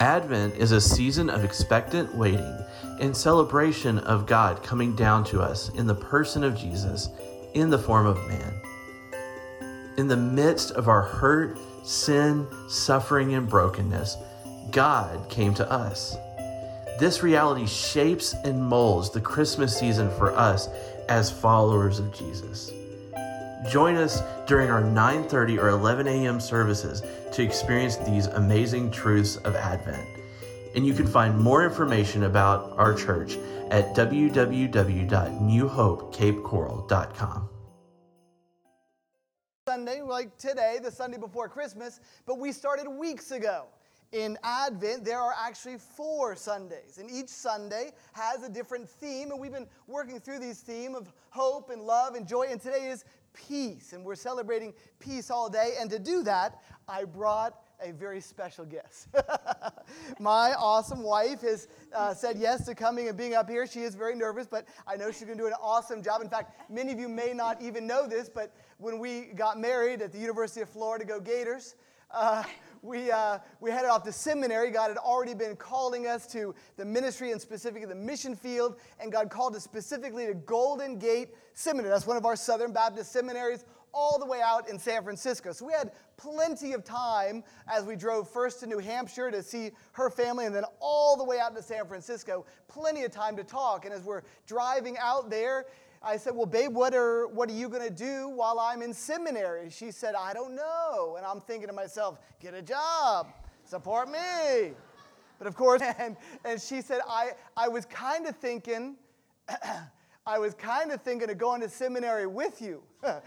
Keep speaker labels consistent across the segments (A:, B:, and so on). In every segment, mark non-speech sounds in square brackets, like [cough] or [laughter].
A: Advent is a season of expectant waiting and celebration of God coming down to us in the person of Jesus in the form of man. In the midst of our hurt, sin, suffering, and brokenness, God came to us. This reality shapes and molds the Christmas season for us as followers of Jesus. Join us during our 9:30 or 11 a.m. services to experience these amazing truths of Advent. And you can find more information about our church at www.newhopecapecoral.com.
B: Sunday, like today, the Sunday before Christmas, but we started weeks ago. In Advent, there are actually four Sundays, and each Sunday has a different theme, and we've been working through these themes of hope and love and joy, and today is peace, and we're celebrating peace all day. And to do that, I brought a very special guest. [laughs] My awesome wife has uh, said yes to coming and being up here. She is very nervous, but I know she's going to do an awesome job. In fact, many of you may not even know this, but when we got married at the University of Florida, go Gators, uh, we, uh, we headed off to seminary. God had already been calling us to the ministry and specifically the mission field, and God called us specifically to Golden Gate Seminary. That's one of our Southern Baptist seminaries, all the way out in San Francisco. So we had plenty of time as we drove first to New Hampshire to see her family and then all the way out to San Francisco. Plenty of time to talk. And as we're driving out there, I said, Well, babe, what are, what are you going to do while I'm in seminary? She said, I don't know. And I'm thinking to myself, Get a job, support me. But of course, [laughs] and, and she said, I, I was kind of thinking, [clears throat] I was kind of thinking of going to seminary with you. [laughs] and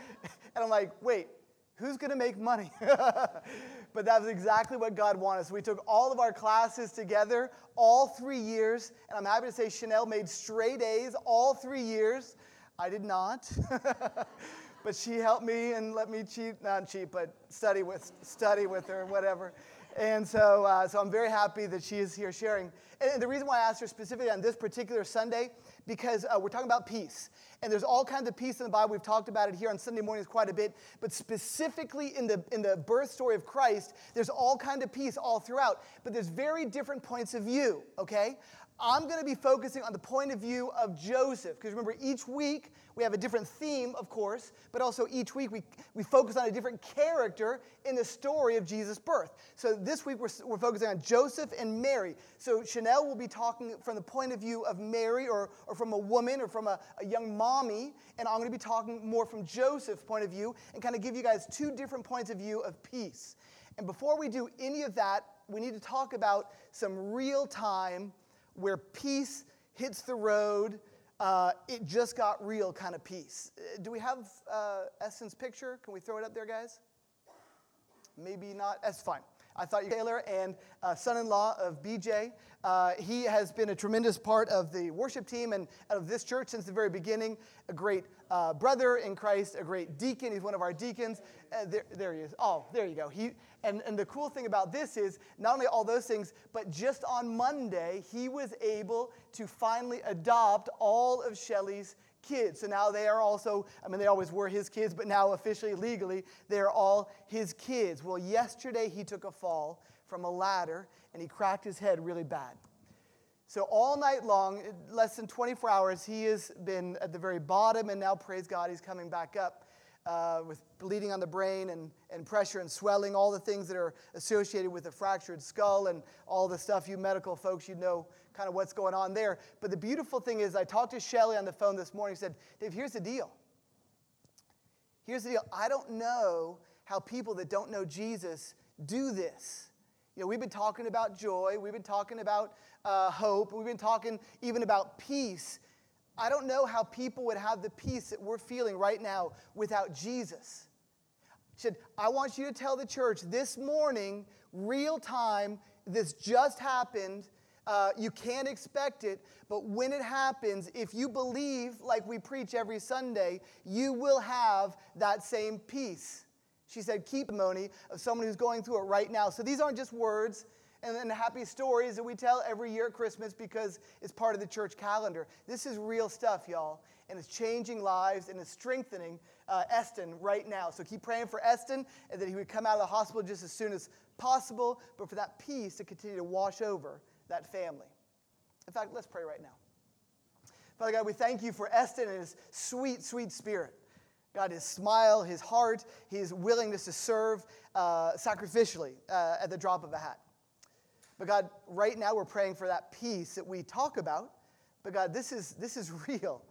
B: I'm like, wait, who's going to make money? [laughs] but that was exactly what God wanted. So we took all of our classes together, all three years. And I'm happy to say Chanel made straight A's all three years. I did not. [laughs] but she helped me and let me cheat, not cheat, but study with, study with her, whatever. And so, uh, so I'm very happy that she is here sharing. And the reason why I asked her specifically on this particular Sunday, because uh, we're talking about peace. And there's all kinds of peace in the Bible. We've talked about it here on Sunday mornings quite a bit. But specifically in the, in the birth story of Christ, there's all kind of peace all throughout. But there's very different points of view, okay? I'm going to be focusing on the point of view of Joseph. Because remember, each week we have a different theme, of course, but also each week we, we focus on a different character in the story of Jesus' birth. So this week we're, we're focusing on Joseph and Mary. So Chanel will be talking from the point of view of Mary or, or from a woman or from a, a young mommy. And I'm going to be talking more from Joseph's point of view and kind of give you guys two different points of view of peace. And before we do any of that, we need to talk about some real time where peace hits the road, uh, it just got real kind of peace. Uh, do we have uh, Eston's picture? Can we throw it up there, guys? Maybe not. That's fine. I thought you Taylor and uh, son-in-law of BJ. Uh, he has been a tremendous part of the worship team and of this church since the very beginning. A great uh, brother in Christ, a great deacon. He's one of our deacons. Uh, there, there he is. Oh, there you go. He and, and the cool thing about this is not only all those things, but just on Monday, he was able to finally adopt all of Shelly's kids. So now they are also, I mean, they always were his kids, but now officially, legally, they are all his kids. Well, yesterday he took a fall from a ladder and he cracked his head really bad. So all night long, less than 24 hours, he has been at the very bottom, and now, praise God, he's coming back up uh, with bleeding on the brain and, and pressure and swelling, all the things that are associated with a fractured skull and all the stuff you medical folks, you know kind of what's going on there. But the beautiful thing is, I talked to Shelly on the phone this morning. He said, Dave, here's the deal. Here's the deal. I don't know how people that don't know Jesus do this. You know, we've been talking about joy, we've been talking about uh, hope, we've been talking even about peace. I don't know how people would have the peace that we're feeling right now without Jesus. Said, I want you to tell the church this morning, real time, this just happened. Uh, you can't expect it, but when it happens, if you believe, like we preach every Sunday, you will have that same peace. She said, keep testimony of someone who's going through it right now. So these aren't just words, and then the happy stories that we tell every year at Christmas because it's part of the church calendar. This is real stuff, y'all, and it's changing lives and it's strengthening uh, Eston right now. So keep praying for Eston and that he would come out of the hospital just as soon as possible, but for that peace to continue to wash over that family. In fact, let's pray right now. Father God, we thank you for Eston and his sweet, sweet spirit. God, his smile, his heart, his willingness to serve uh, sacrificially uh, at the drop of a hat. But God, right now we're praying for that peace that we talk about. But God, this is, this is [laughs] real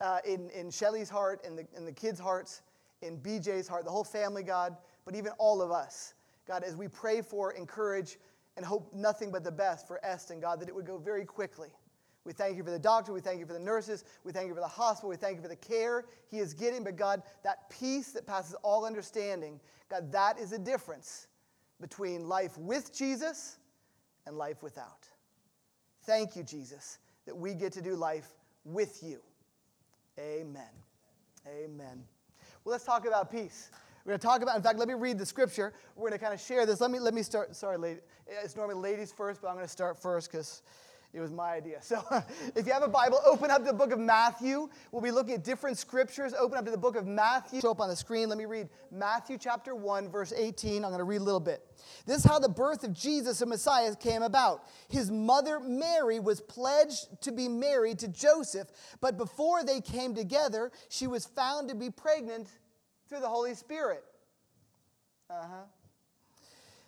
B: uh, in, in Shelly's heart, in the, in the kids' hearts, in BJ's heart, the whole family, God, but even all of us. God, as we pray for, encourage, and hope nothing but the best for Eston, God, that it would go very quickly. We thank you for the doctor. We thank you for the nurses. We thank you for the hospital. We thank you for the care he is getting. But God, that peace that passes all understanding, God, that is the difference between life with Jesus and life without. Thank you, Jesus, that we get to do life with you. Amen. Amen. Well, let's talk about peace. We're going to talk about, in fact, let me read the scripture. We're going to kind of share this. Let me, let me start. Sorry, lady. It's normally ladies first, but I'm going to start first because it was my idea. So [laughs] if you have a Bible, open up the book of Matthew. We'll be looking at different scriptures. Open up to the book of Matthew. Show up on the screen. Let me read Matthew chapter 1, verse 18. I'm going to read a little bit. This is how the birth of Jesus, the Messiah, came about. His mother Mary was pledged to be married to Joseph, but before they came together, she was found to be pregnant through the Holy Spirit. Uh huh.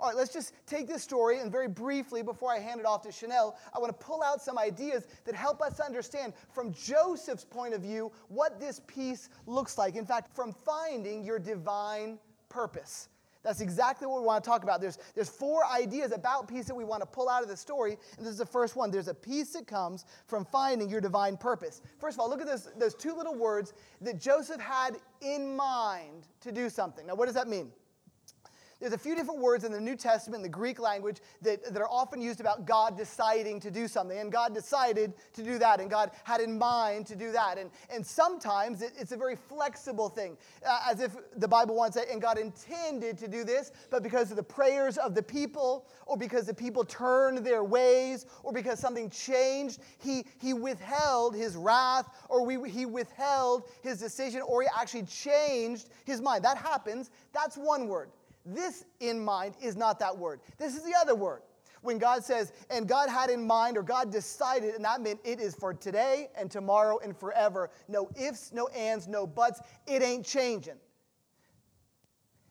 B: All right, let's just take this story and very briefly, before I hand it off to Chanel, I want to pull out some ideas that help us understand from Joseph's point of view what this peace looks like. In fact, from finding your divine purpose. That's exactly what we want to talk about. There's, there's four ideas about peace that we want to pull out of the story, and this is the first one. There's a peace that comes from finding your divine purpose. First of all, look at those two little words that Joseph had in mind to do something. Now, what does that mean? There's a few different words in the New Testament, in the Greek language, that, that are often used about God deciding to do something. And God decided to do that, and God had in mind to do that. And, and sometimes it, it's a very flexible thing, uh, as if the Bible wants say, and God intended to do this, but because of the prayers of the people, or because the people turned their ways, or because something changed, he, he withheld his wrath, or we, he withheld his decision, or he actually changed his mind. That happens. That's one word. This in mind is not that word. This is the other word. When God says, and God had in mind, or God decided, and that meant it is for today and tomorrow and forever. No ifs, no ands, no buts. It ain't changing.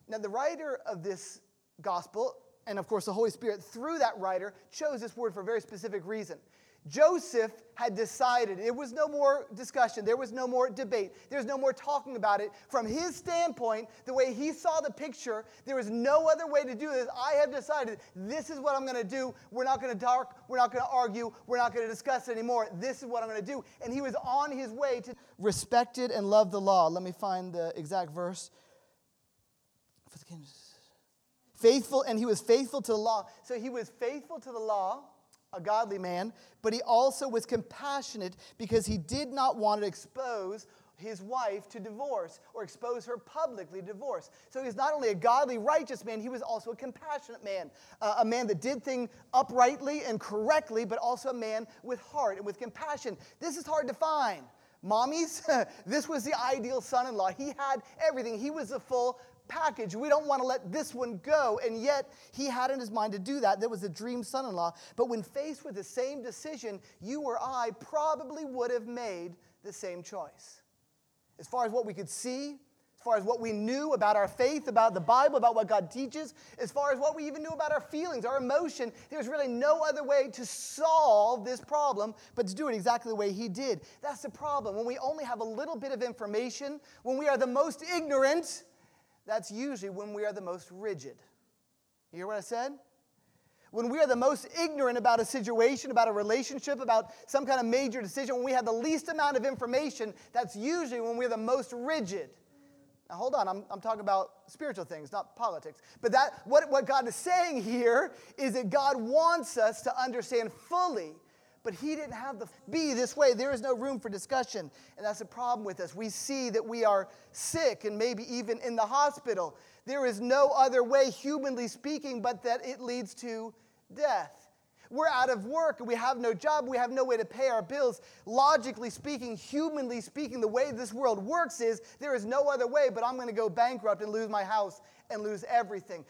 B: Now, the writer of this gospel, and of course the Holy Spirit through that writer, chose this word for a very specific reason. Joseph had decided. There was no more discussion. There was no more debate. There's no more talking about it. From his standpoint, the way he saw the picture, there was no other way to do this. I have decided this is what I'm going to do. We're not going to talk. We're not going to argue. We're not going to discuss it anymore. This is what I'm going to do. And he was on his way to respected and loved the law. Let me find the exact verse. Faithful, and he was faithful to the law. So he was faithful to the law a godly man, but he also was compassionate because he did not want to expose his wife to divorce or expose her publicly to divorce. So he's not only a godly, righteous man, he was also a compassionate man, uh, a man that did things uprightly and correctly, but also a man with heart and with compassion. This is hard to find. Mommies, [laughs] this was the ideal son in law. He had everything, he was the full package. We don't want to let this one go. And yet, he had in his mind to do that. There was a dream son in law. But when faced with the same decision, you or I probably would have made the same choice. As far as what we could see, as far as what we knew about our faith, about the Bible, about what God teaches, as far as what we even knew about our feelings, our emotion. There's really no other way to solve this problem but to do it exactly the way He did. That's the problem. When we only have a little bit of information, when we are the most ignorant, that's usually when we are the most rigid. You hear what I said? When we are the most ignorant about a situation, about a relationship, about some kind of major decision, when we have the least amount of information, that's usually when we're the most rigid. Now, hold on, I'm, I'm talking about spiritual things, not politics. But that, what, what God is saying here is that God wants us to understand fully, but He didn't have the be this way. There is no room for discussion. And that's a problem with us. We see that we are sick and maybe even in the hospital. There is no other way, humanly speaking, but that it leads to death. We're out of work and we have no job, we have no way to pay our bills. Logically speaking, humanly speaking, the way this world works is there is no other way, but I'm going to go bankrupt and lose my house and lose everything.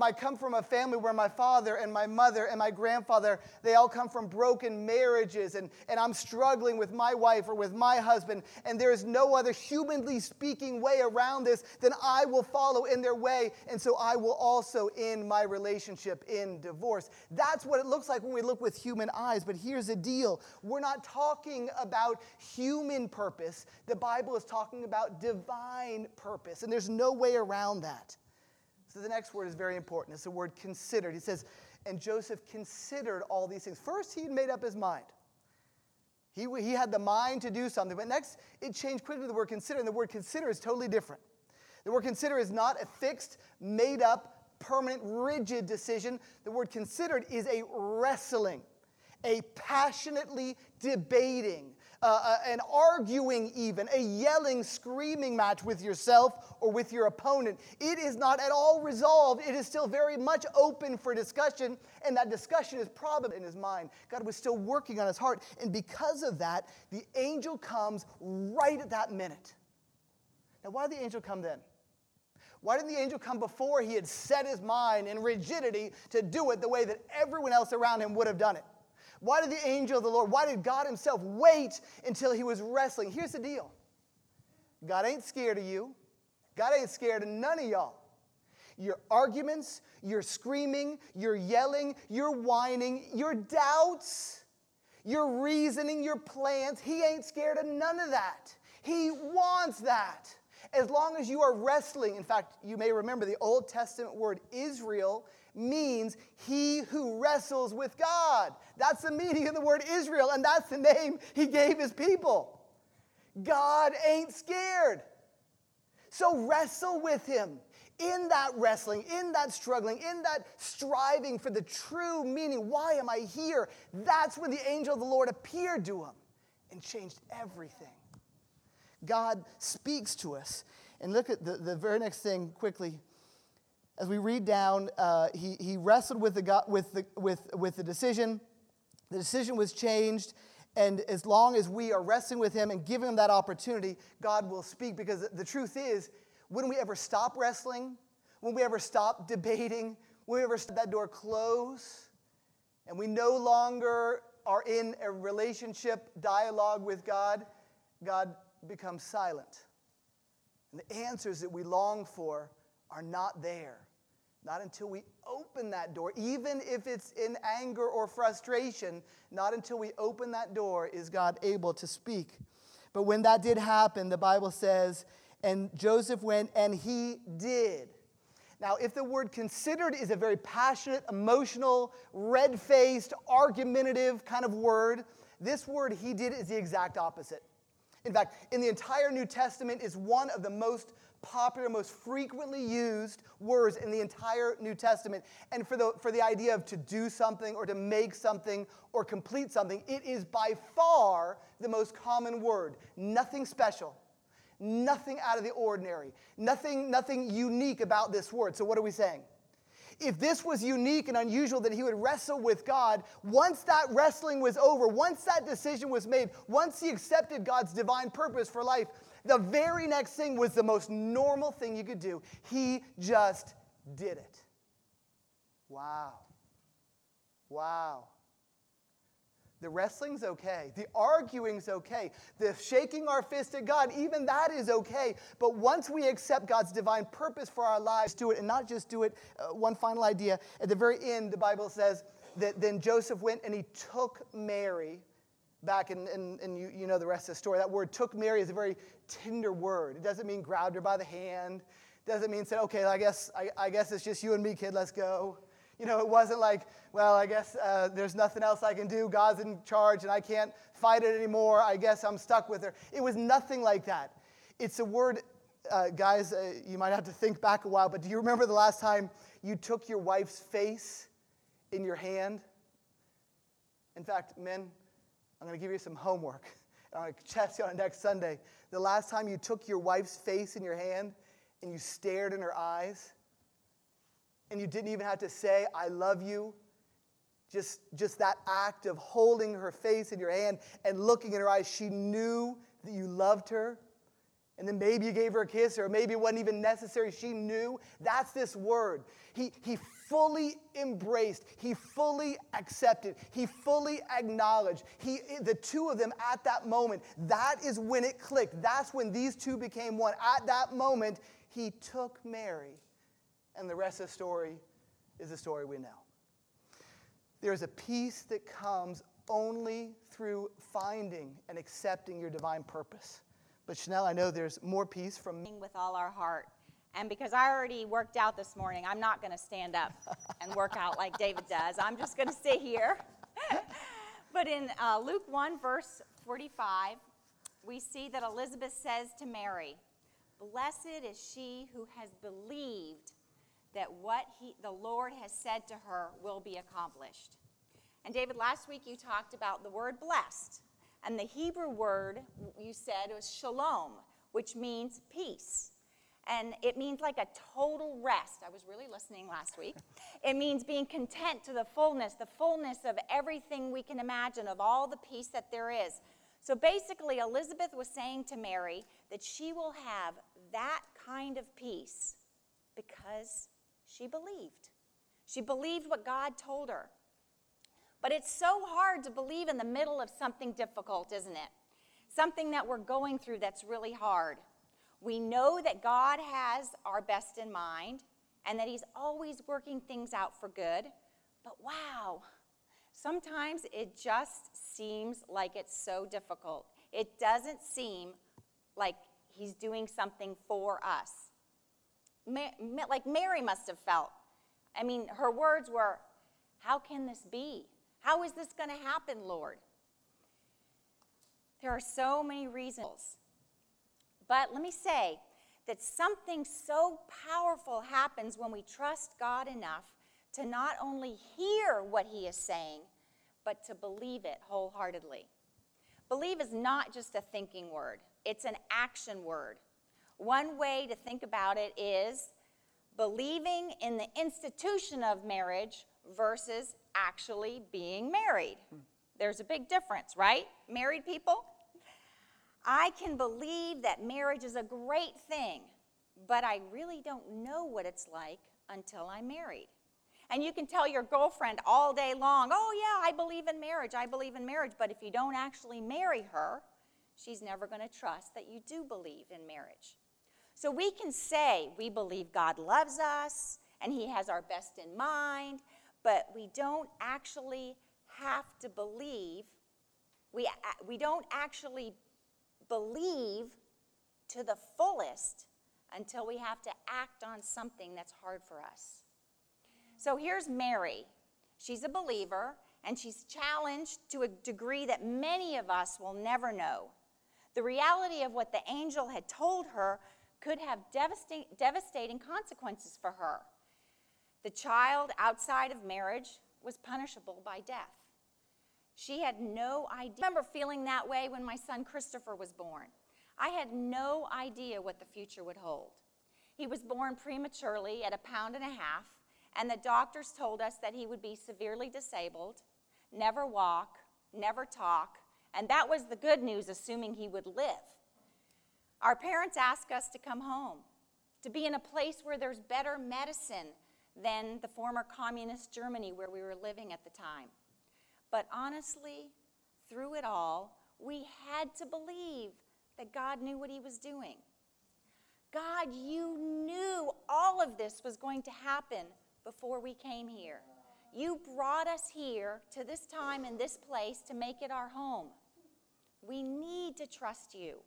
B: I come from a family where my father and my mother and my grandfather, they all come from broken marriages, and, and I'm struggling with my wife or with my husband, and there is no other humanly speaking way around this than I will follow in their way, and so I will also end my relationship in divorce. That's what it looks like when we look with human eyes, but here's the deal we're not talking about human purpose, the Bible is talking about divine purpose, and there's no way around that. So the next word is very important. It's the word considered. He says, and Joseph considered all these things. First, he made up his mind. He, he had the mind to do something. But next, it changed quickly to the word consider. And the word consider is totally different. The word consider is not a fixed, made up, permanent, rigid decision. The word considered is a wrestling, a passionately debating, uh, an arguing, even, a yelling, screaming match with yourself or with your opponent. It is not at all resolved. It is still very much open for discussion, and that discussion is probably in his mind. God was still working on his heart, and because of that, the angel comes right at that minute. Now, why did the angel come then? Why didn't the angel come before he had set his mind in rigidity to do it the way that everyone else around him would have done it? Why did the angel of the Lord, why did God Himself wait until He was wrestling? Here's the deal God ain't scared of you, God ain't scared of none of y'all. Your arguments, your screaming, your yelling, your whining, your doubts, your reasoning, your plans, He ain't scared of none of that. He wants that. As long as you are wrestling, in fact, you may remember the Old Testament word Israel means he who wrestles with God. That's the meaning of the word Israel, and that's the name he gave his people. God ain't scared. So wrestle with him. In that wrestling, in that struggling, in that striving for the true meaning, why am I here? That's when the angel of the Lord appeared to him and changed everything. God speaks to us. And look at the, the very next thing quickly as we read down, uh, he, he wrestled with the, with, the, with, with the decision. The decision was changed. And as long as we are wrestling with him and giving him that opportunity, God will speak. Because the truth is, when we ever stop wrestling, when we ever stop debating, when we ever stop that door close, and we no longer are in a relationship dialogue with God, God becomes silent. And the answers that we long for are not there. Not until we open that door, even if it's in anger or frustration, not until we open that door is God able to speak. But when that did happen, the Bible says, and Joseph went and he did. Now, if the word considered is a very passionate, emotional, red faced, argumentative kind of word, this word he did is the exact opposite. In fact, in the entire New Testament is one of the most popular, most frequently used words in the entire New Testament. And for the, for the idea of to do something or to make something or complete something, it is by far the most common word. Nothing special, nothing out of the ordinary, nothing, nothing unique about this word. So, what are we saying? if this was unique and unusual that he would wrestle with God, once that wrestling was over, once that decision was made, once he accepted God's divine purpose for life, the very next thing was the most normal thing you could do. He just did it. Wow. Wow. The wrestling's okay. The arguing's okay. The shaking our fist at God, even that is okay. But once we accept God's divine purpose for our lives, do it and not just do it. Uh, one final idea. At the very end, the Bible says that then Joseph went and he took Mary back, and, and, and you, you know the rest of the story. That word took Mary is a very tender word. It doesn't mean grabbed her by the hand, it doesn't mean said, okay, I guess, I, I guess it's just you and me, kid, let's go. You know, it wasn't like, well, I guess uh, there's nothing else I can do. God's in charge and I can't fight it anymore. I guess I'm stuck with her. It was nothing like that. It's a word, uh, guys, uh, you might have to think back a while, but do you remember the last time you took your wife's face in your hand? In fact, men, I'm going to give you some homework. I'm going to test you on it next Sunday. The last time you took your wife's face in your hand and you stared in her eyes, and you didn't even have to say, I love you. Just, just that act of holding her face in your hand and looking in her eyes, she knew that you loved her. And then maybe you gave her a kiss, or maybe it wasn't even necessary. She knew. That's this word. He, he fully embraced, he fully accepted, he fully acknowledged. He, the two of them at that moment, that is when it clicked. That's when these two became one. At that moment, he took Mary and the rest of the story is the story we know. There's a peace that comes only through finding and accepting your divine purpose. But Chanel, I know there's more peace from
C: with all our heart. And because I already worked out this morning, I'm not going to stand up [laughs] and work out like David does. I'm just going to sit here. [laughs] but in uh, Luke 1, verse 45, we see that Elizabeth says to Mary, Blessed is she who has believed that what he, the Lord has said to her will be accomplished. And David, last week you talked about the word blessed. And the Hebrew word you said was shalom, which means peace. And it means like a total rest. I was really listening last week. It means being content to the fullness, the fullness of everything we can imagine, of all the peace that there is. So basically, Elizabeth was saying to Mary that she will have that kind of peace because she believed. She believed what God told her. But it's so hard to believe in the middle of something difficult, isn't it? Something that we're going through that's really hard. We know that God has our best in mind and that He's always working things out for good. But wow, sometimes it just seems like it's so difficult. It doesn't seem like He's doing something for us like Mary must have felt. I mean, her words were, How can this be? How is this going to happen, Lord? There are so many reasons. But let me say that something so powerful happens when we trust God enough to not only hear what He is saying, but to believe it wholeheartedly. Believe is not just a thinking word, it's an action word. One way to think about it is believing in the institution of marriage versus actually being married. There's a big difference, right? Married people? I can believe that marriage is a great thing, but I really don't know what it's like until I'm married. And you can tell your girlfriend all day long, oh, yeah, I believe in marriage, I believe in marriage. But if you don't actually marry her, she's never going to trust that you do believe in marriage. So we can say we believe God loves us and He has our best in mind, but we don't actually have to believe, we, uh, we don't actually believe to the fullest until we have to act on something that's hard for us. So here's Mary. She's a believer, and she's challenged to a degree that many of us will never know. The reality of what the angel had told her could have devastating consequences for her. The child outside of marriage was punishable by death. She had no idea. I remember feeling that way when my son Christopher was born. I had no idea what the future would hold. He was born prematurely at a pound and a half, and the doctors told us that he would be severely disabled, never walk, never talk, and that was the good news, assuming he would live. Our parents asked us to come home, to be in a place where there's better medicine than the former communist Germany where we were living at the time. But honestly, through it all, we had to believe that God knew what He was doing. God, you knew all of this was going to happen before we came here. You brought us here to this time and this place to make it our home. We need to trust you.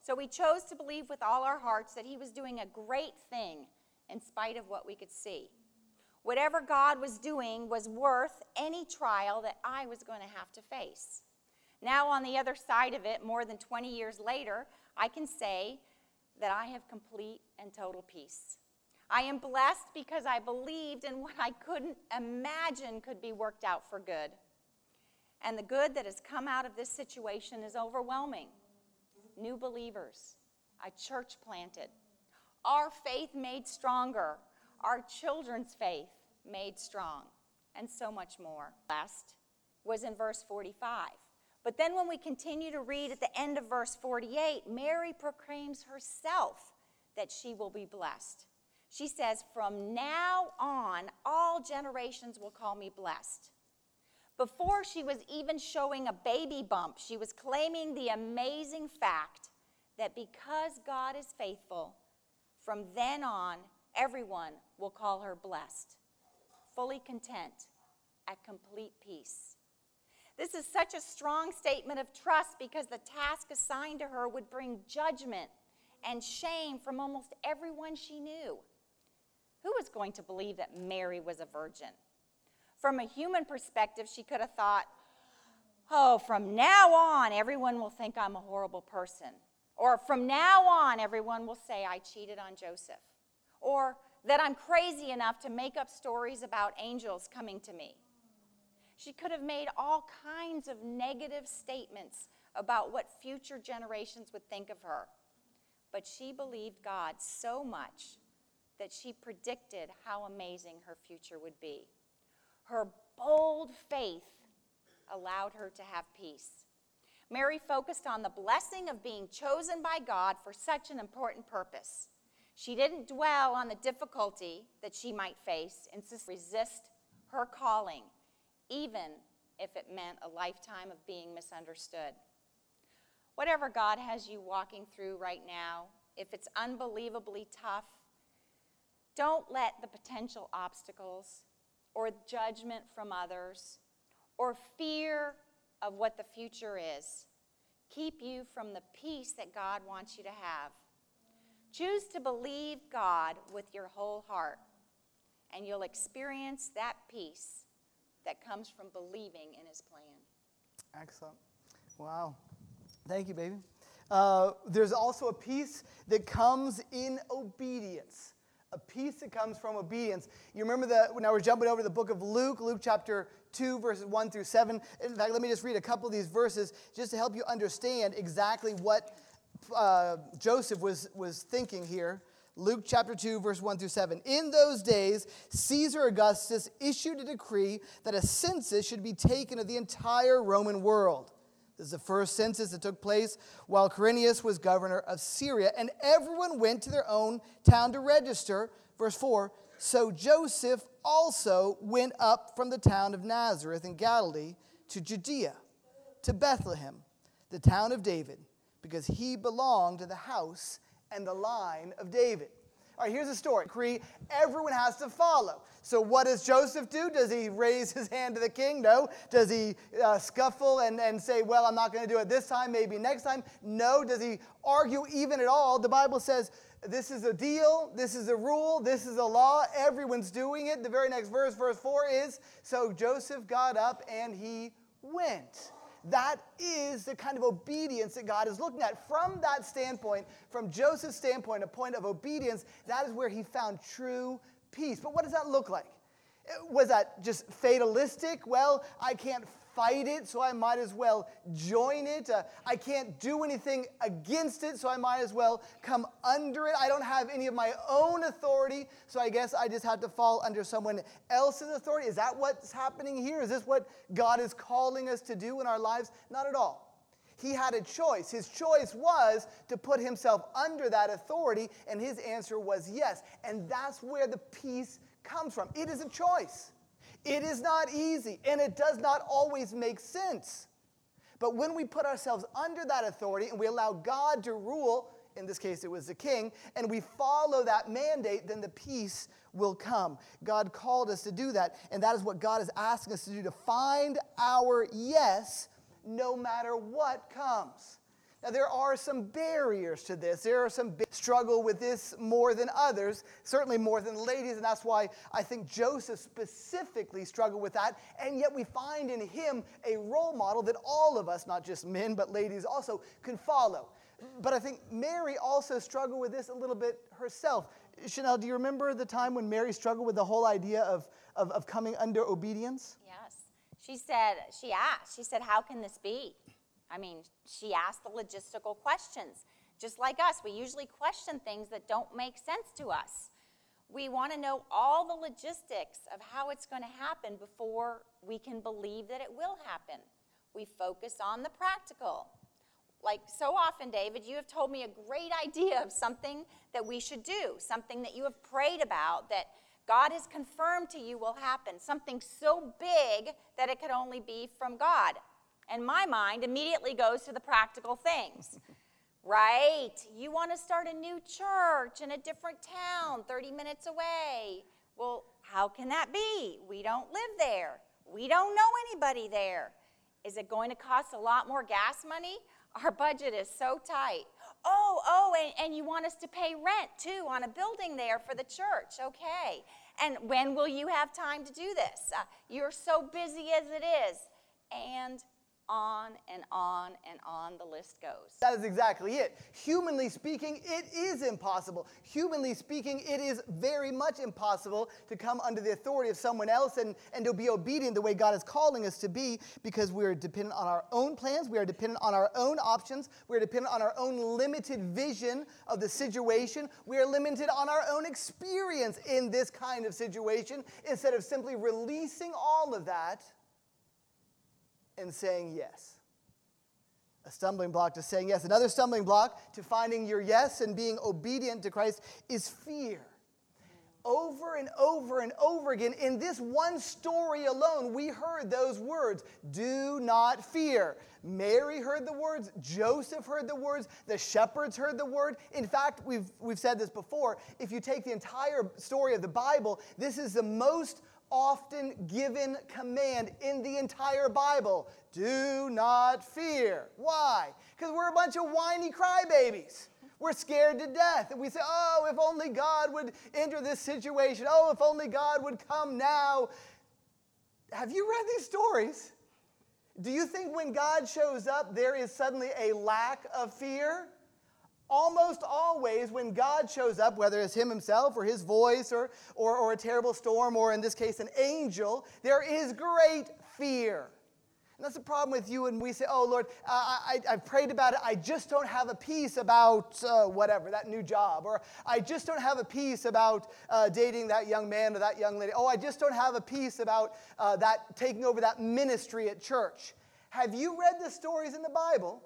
C: So we chose to believe with all our hearts that He was doing a great thing in spite of what we could see. Whatever God was doing was worth any trial that I was going to have to face. Now, on the other side of it, more than 20 years later, I can say that I have complete and total peace. I am blessed because I believed in what I couldn't imagine could be worked out for good. And the good that has come out of this situation is overwhelming. New believers, a church planted, our faith made stronger, our children's faith made strong, and so much more. Last was in verse 45. But then when we continue to read at the end of verse 48, Mary proclaims herself that she will be blessed. She says, From now on, all generations will call me blessed. Before she was even showing a baby bump, she was claiming the amazing fact that because God is faithful, from then on, everyone will call her blessed, fully content, at complete peace. This is such a strong statement of trust because the task assigned to her would bring judgment and shame from almost everyone she knew. Who was going to believe that Mary was a virgin? From a human perspective, she could have thought, oh, from now on, everyone will think I'm a horrible person. Or from now on, everyone will say I cheated on Joseph. Or that I'm crazy enough to make up stories about angels coming to me. She could have made all kinds of negative statements about what future generations would think of her. But she believed God so much that she predicted how amazing her future would be. Her bold faith allowed her to have peace. Mary focused on the blessing of being chosen by God for such an important purpose. She didn't dwell on the difficulty that she might face and resist her calling even if it meant a lifetime of being misunderstood. Whatever God has you walking through right now, if it's unbelievably tough, don't let the potential obstacles or judgment from others or fear of what the future is keep you from the peace that God wants you to have. Choose to believe God with your whole heart, and you'll experience that peace that comes from believing in his plan.
B: Excellent. Wow. Thank you, baby. Uh, there's also a peace that comes in obedience. A peace that comes from obedience. You remember that now we're jumping over the book of Luke, Luke chapter 2, verses 1 through 7. In fact, let me just read a couple of these verses just to help you understand exactly what uh, Joseph was, was thinking here. Luke chapter 2, verse 1 through 7. In those days, Caesar Augustus issued a decree that a census should be taken of the entire Roman world. This is the first census that took place while Quirinius was governor of Syria, and everyone went to their own town to register. Verse 4 So Joseph also went up from the town of Nazareth in Galilee to Judea, to Bethlehem, the town of David, because he belonged to the house and the line of David. All right, here's the story. Everyone has to follow. So, what does Joseph do? Does he raise his hand to the king? No. Does he uh, scuffle and, and say, Well, I'm not going to do it this time, maybe next time? No. Does he argue even at all? The Bible says, This is a deal, this is a rule, this is a law, everyone's doing it. The very next verse, verse 4 is So Joseph got up and he went. That is the kind of obedience that God is looking at. From that standpoint, from Joseph's standpoint, a point of obedience, that is where he found true peace. But what does that look like? Was that just fatalistic? Well, I can't fight it, so I might as well join it. Uh, I can't do anything against it, so I might as well come under it. I don't have any of my own authority, so I guess I just have to fall under someone else's authority. Is that what's happening here? Is this what God is calling us to do in our lives? Not at all. He had a choice. His choice was to put himself under that authority, and his answer was yes. And that's where the peace comes from. It is a choice. It is not easy, and it does not always make sense. But when we put ourselves under that authority and we allow God to rule, in this case it was the king, and we follow that mandate, then the peace will come. God called us to do that, and that is what God is asking us to do to find our yes no matter what comes. Now, there are some barriers to this. There are some struggle with this more than others, certainly more than ladies, and that's why I think Joseph specifically struggled with that. And yet, we find in him a role model that all of us, not just men, but ladies also, can follow. But I think Mary also struggled with this a little bit herself. Chanel, do you remember the time when Mary struggled with the whole idea of, of, of coming under obedience?
C: Yes. She said, she asked, she said, How can this be? I mean, she asked the logistical questions. Just like us, we usually question things that don't make sense to us. We want to know all the logistics of how it's going to happen before we can believe that it will happen. We focus on the practical. Like so often, David, you have told me a great idea of something that we should do, something that you have prayed about that God has confirmed to you will happen, something so big that it could only be from God. And my mind immediately goes to the practical things. [laughs] right? You want to start a new church in a different town 30 minutes away. Well, how can that be? We don't live there. We don't know anybody there. Is it going to cost a lot more gas money? Our budget is so tight. Oh, oh, and, and you want us to pay rent too on a building there for the church. Okay. And when will you have time to do this? Uh, you're so busy as it is. And on and on and on the list goes.
B: That is exactly it. Humanly speaking, it is impossible. Humanly speaking, it is very much impossible to come under the authority of someone else and, and to be obedient the way God is calling us to be because we are dependent on our own plans, we are dependent on our own options, we are dependent on our own limited vision of the situation, we are limited on our own experience in this kind of situation instead of simply releasing all of that and saying yes. A stumbling block to saying yes. Another stumbling block to finding your yes and being obedient to Christ is fear. Over and over and over again, in this one story alone, we heard those words do not fear. Mary heard the words, Joseph heard the words, the shepherds heard the word. In fact, we've, we've said this before. If you take the entire story of the Bible, this is the most often given command in the entire Bible do not fear. Why? Because we're a bunch of whiny crybabies. We're scared to death. And we say, oh, if only God would enter this situation. Oh, if only God would come now. Have you read these stories? Do you think when God shows up, there is suddenly a lack of fear? Almost always when God shows up, whether it's Him Himself or His voice or, or, or a terrible storm or in this case an angel, there is great fear. And that's the problem with you and we say, oh Lord, I, I, have prayed about it. I just don't have a peace about uh, whatever, that new job. Or I just don't have a peace about uh, dating that young man or that young lady. Oh, I just don't have a peace about uh, that taking over that ministry at church. Have you read the stories in the Bible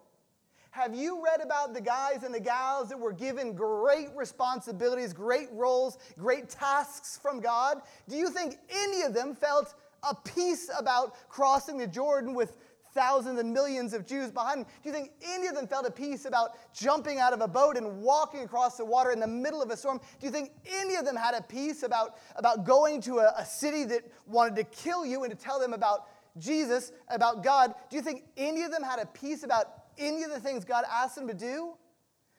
B: have you read about the guys and the gals that were given great responsibilities, great roles, great tasks from God? Do you think any of them felt a peace about crossing the Jordan with thousands and millions of Jews behind them? Do you think any of them felt a peace about jumping out of a boat and walking across the water in the middle of a storm? Do you think any of them had a peace about, about going to a, a city that wanted to kill you and to tell them about Jesus, about God? Do you think any of them had a peace about any of the things God asked them to do?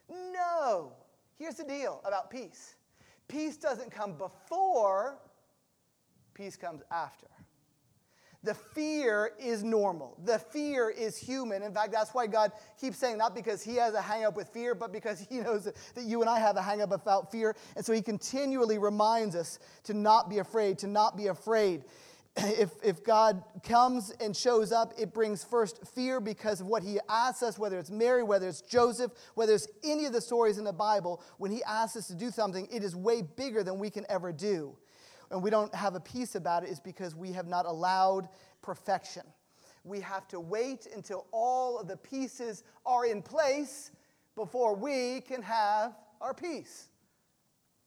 B: No. Here's the deal about peace peace doesn't come before, peace comes after. The fear is normal. The fear is human. In fact, that's why God keeps saying, not because He has a hang up with fear, but because He knows that you and I have a hang up about fear. And so He continually reminds us to not be afraid, to not be afraid. [clears throat] if, if God comes and shows up, it brings first fear because of what he asks us, whether it's Mary, whether it's Joseph, whether it's any of the stories in the Bible. When he asks us to do something, it is way bigger than we can ever do. And we don't have a peace about it, is because we have not allowed perfection. We have to wait until all of the pieces are in place before we can have our peace.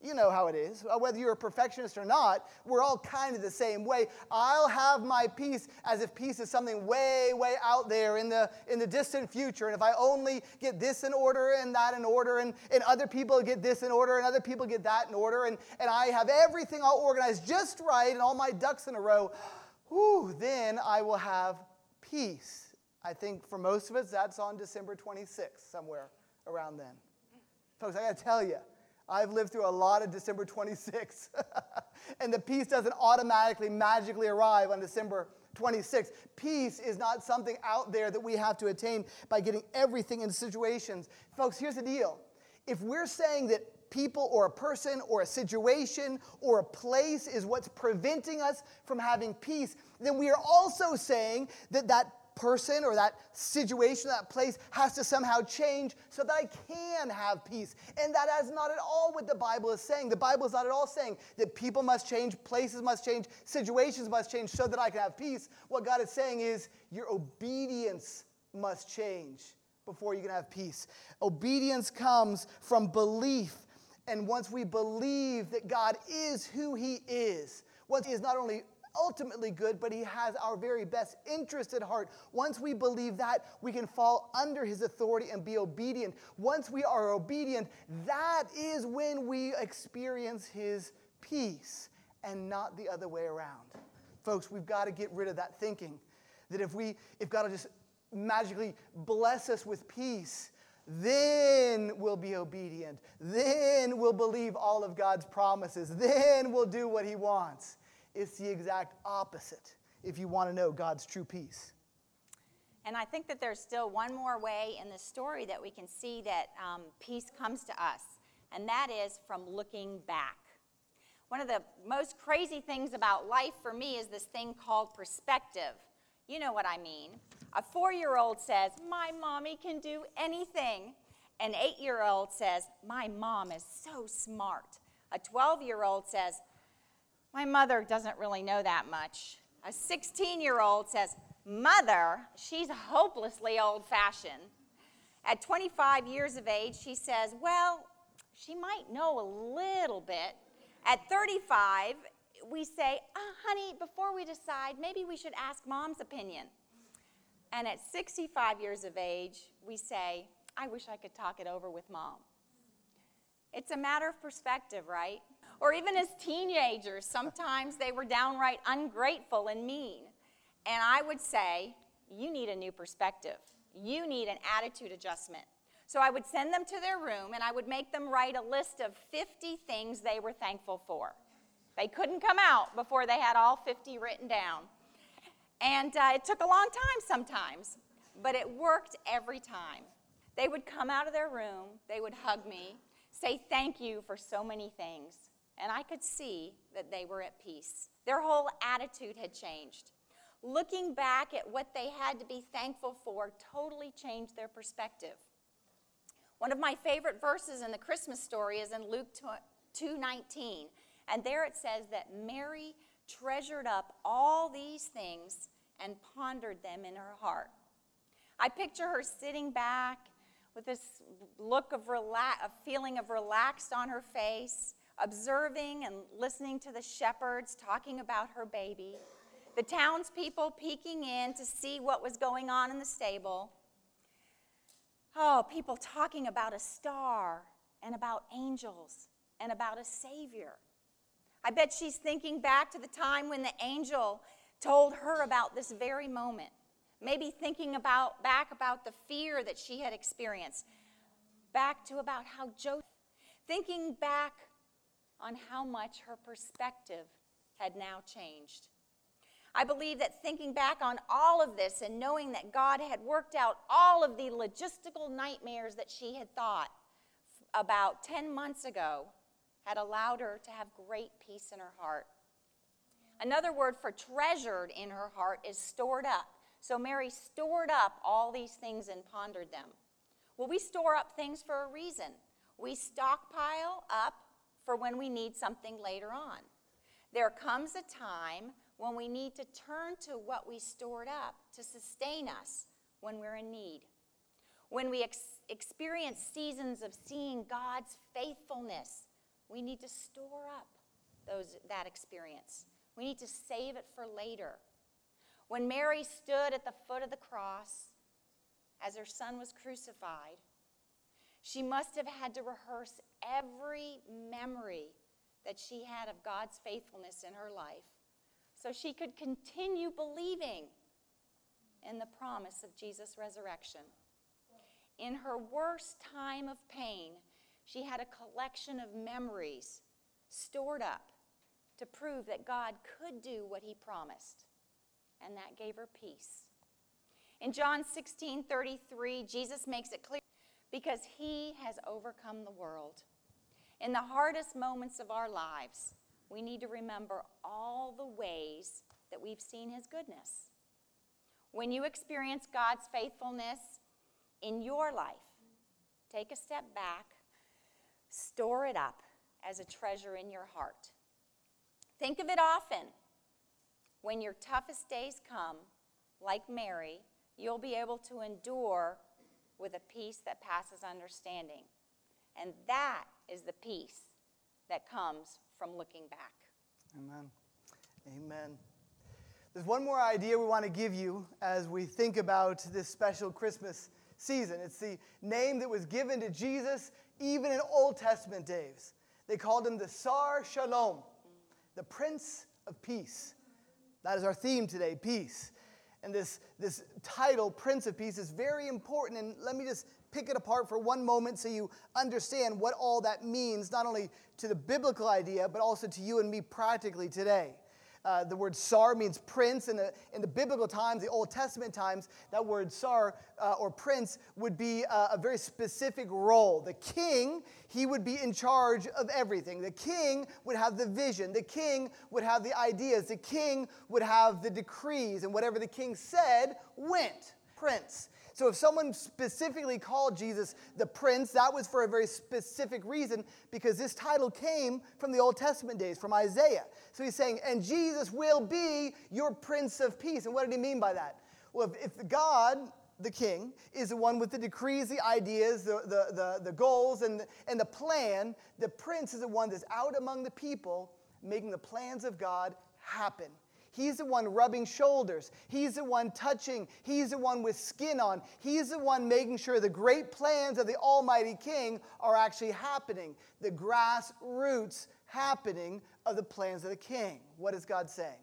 B: You know how it is. Uh, whether you're a perfectionist or not, we're all kind of the same way. I'll have my peace as if peace is something way, way out there in the, in the distant future. And if I only get this in order and that in order, and, and other people get this in order and other people get that in order, and, and I have everything all organized just right and all my ducks in a row, [sighs] whew, then I will have peace. I think for most of us, that's on December 26th, somewhere around then. Folks, I got to tell you, I've lived through a lot of December 26th, [laughs] and the peace doesn't automatically, magically arrive on December 26th. Peace is not something out there that we have to attain by getting everything in situations. Folks, here's the deal. If we're saying that people or a person or a situation or a place is what's preventing us from having peace, then we are also saying that that person or that situation, that place has to somehow change so that I can have peace. And that is not at all what the Bible is saying. The Bible is not at all saying that people must change, places must change, situations must change so that I can have peace. What God is saying is your obedience must change before you can have peace. Obedience comes from belief. And once we believe that God is who He is, once He is not only ultimately good, but He has our very best interest at heart. Once we believe that, we can fall under His authority and be obedient. Once we are obedient, that is when we experience His peace and not the other way around. Folks, we've got to get rid of that thinking that if we, if God will just magically bless us with peace, then we'll be obedient. Then we'll believe all of God's promises. Then we'll do what He wants. It's the exact opposite if you want to know God's true peace.
C: And I think that there's still one more way in the story that we can see that um, peace comes to us, and that is from looking back. One of the most crazy things about life for me is this thing called perspective. You know what I mean. A four year old says, My mommy can do anything. An eight year old says, My mom is so smart. A 12 year old says, my mother doesn't really know that much. A 16 year old says, Mother, she's hopelessly old fashioned. At 25 years of age, she says, Well, she might know a little bit. At 35, we say, oh, Honey, before we decide, maybe we should ask mom's opinion. And at 65 years of age, we say, I wish I could talk it over with mom. It's a matter of perspective, right? Or even as teenagers, sometimes they were downright ungrateful and mean. And I would say, you need a new perspective. You need an attitude adjustment. So I would send them to their room and I would make them write a list of 50 things they were thankful for. They couldn't come out before they had all 50 written down. And uh, it took a long time sometimes, but it worked every time. They would come out of their room, they would hug me, say thank you for so many things and I could see that they were at peace. Their whole attitude had changed. Looking back at what they had to be thankful for totally changed their perspective. One of my favorite verses in the Christmas story is in Luke 2:19, and there it says that Mary treasured up all these things and pondered them in her heart. I picture her sitting back with this look of rela- a feeling of relaxed on her face, observing and listening to the shepherds talking about her baby, the townspeople peeking in to see what was going on in the stable. Oh, people talking about a star and about angels and about a Savior. I bet she's thinking back to the time when the angel told her about this very moment. Maybe thinking about back about the fear that she had experienced. Back to about how Joseph thinking back on how much her perspective had now changed. I believe that thinking back on all of this and knowing that God had worked out all of the logistical nightmares that she had thought about 10 months ago had allowed her to have great peace in her heart. Another word for treasured in her heart is stored up. So Mary stored up all these things and pondered them. Well, we store up things for a reason. We stockpile up for when we need something later on. There comes a time when we need to turn to what we stored up to sustain us when we're in need. When we ex- experience seasons of seeing God's faithfulness we need to store up those, that experience. We need to save it for later. When Mary stood at the foot of the cross as her son was crucified, she must have had to rehearse every memory that she had of God's faithfulness in her life so she could continue believing in the promise of Jesus' resurrection. In her worst time of pain, she had a collection of memories stored up to prove that God could do what he promised, and that gave her peace. In John 16 33, Jesus makes it clear because he has overcome the world. In the hardest moments of our lives, we need to remember all the ways that we've seen his goodness. When you experience God's faithfulness in your life, take a step back, store it up as a treasure in your heart. Think of it often. When your toughest days come, like Mary, you'll be able to endure with a peace that passes understanding. And that is the peace that comes from looking back.
B: Amen. Amen. There's one more idea we want to give you as we think about this special Christmas season. It's the name that was given to Jesus even in Old Testament days. They called him the Sar Shalom, the Prince of Peace. That is our theme today peace. And this, this title, Prince of Peace, is very important. And let me just pick it apart for one moment so you understand what all that means, not only to the biblical idea, but also to you and me practically today. Uh, the word sar means prince. In the, in the biblical times, the Old Testament times, that word sar uh, or prince would be uh, a very specific role. The king, he would be in charge of everything. The king would have the vision. The king would have the ideas. The king would have the decrees. And whatever the king said went. Prince. So if someone specifically called Jesus the prince, that was for a very specific reason because this title came from the Old Testament days, from Isaiah. So he's saying, and Jesus will be your prince of peace. And what did he mean by that? Well, if, God, the king, is the one with the decrees, the ideas, the, the, the, the goals, and the, and the plan, the prince is the one that's out among the people making the plans of God happen. He's the one rubbing shoulders. He's the one touching. He's the one with skin on. He's the one making sure the great plans of the Almighty King are actually happening. The grassroots happening of the plans of the King. What is God saying?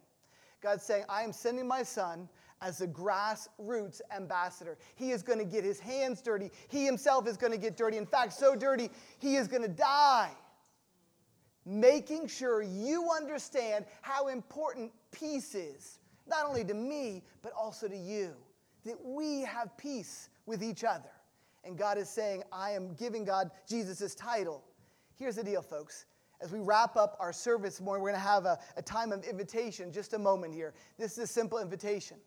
B: God's saying, I am sending my son as the grassroots ambassador. He is going to get his hands dirty. He himself is going to get dirty. In fact, so dirty, he is going to die making sure you understand how important peace is, not only to me, but also to you. That we have peace with each other. And God is saying, I am giving God Jesus' title. Here's the deal, folks. As we wrap up our service morning, we're going to have a, a time of invitation, just a moment here. This is a simple invitation.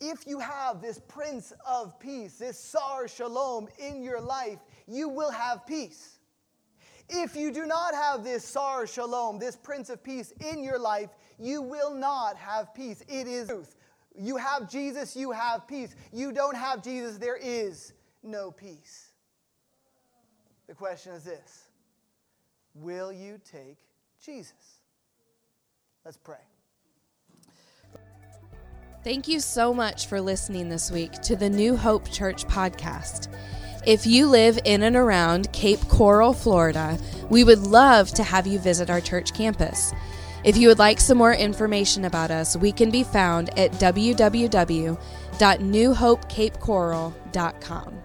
B: If you have this Prince of Peace, this Sar Shalom in your life, you will have peace. If you do not have this Sar Shalom, this Prince of Peace in your life, you will not have peace. It is truth. You have Jesus, you have peace. You don't have Jesus, there is no peace. The question is this Will you take Jesus? Let's pray.
D: Thank you so much for listening this week to the New Hope Church podcast. If you live in and around Cape Coral, Florida, we would love to have you visit our church campus. If you would like some more information about us, we can be found at www.newhopecapecoral.com.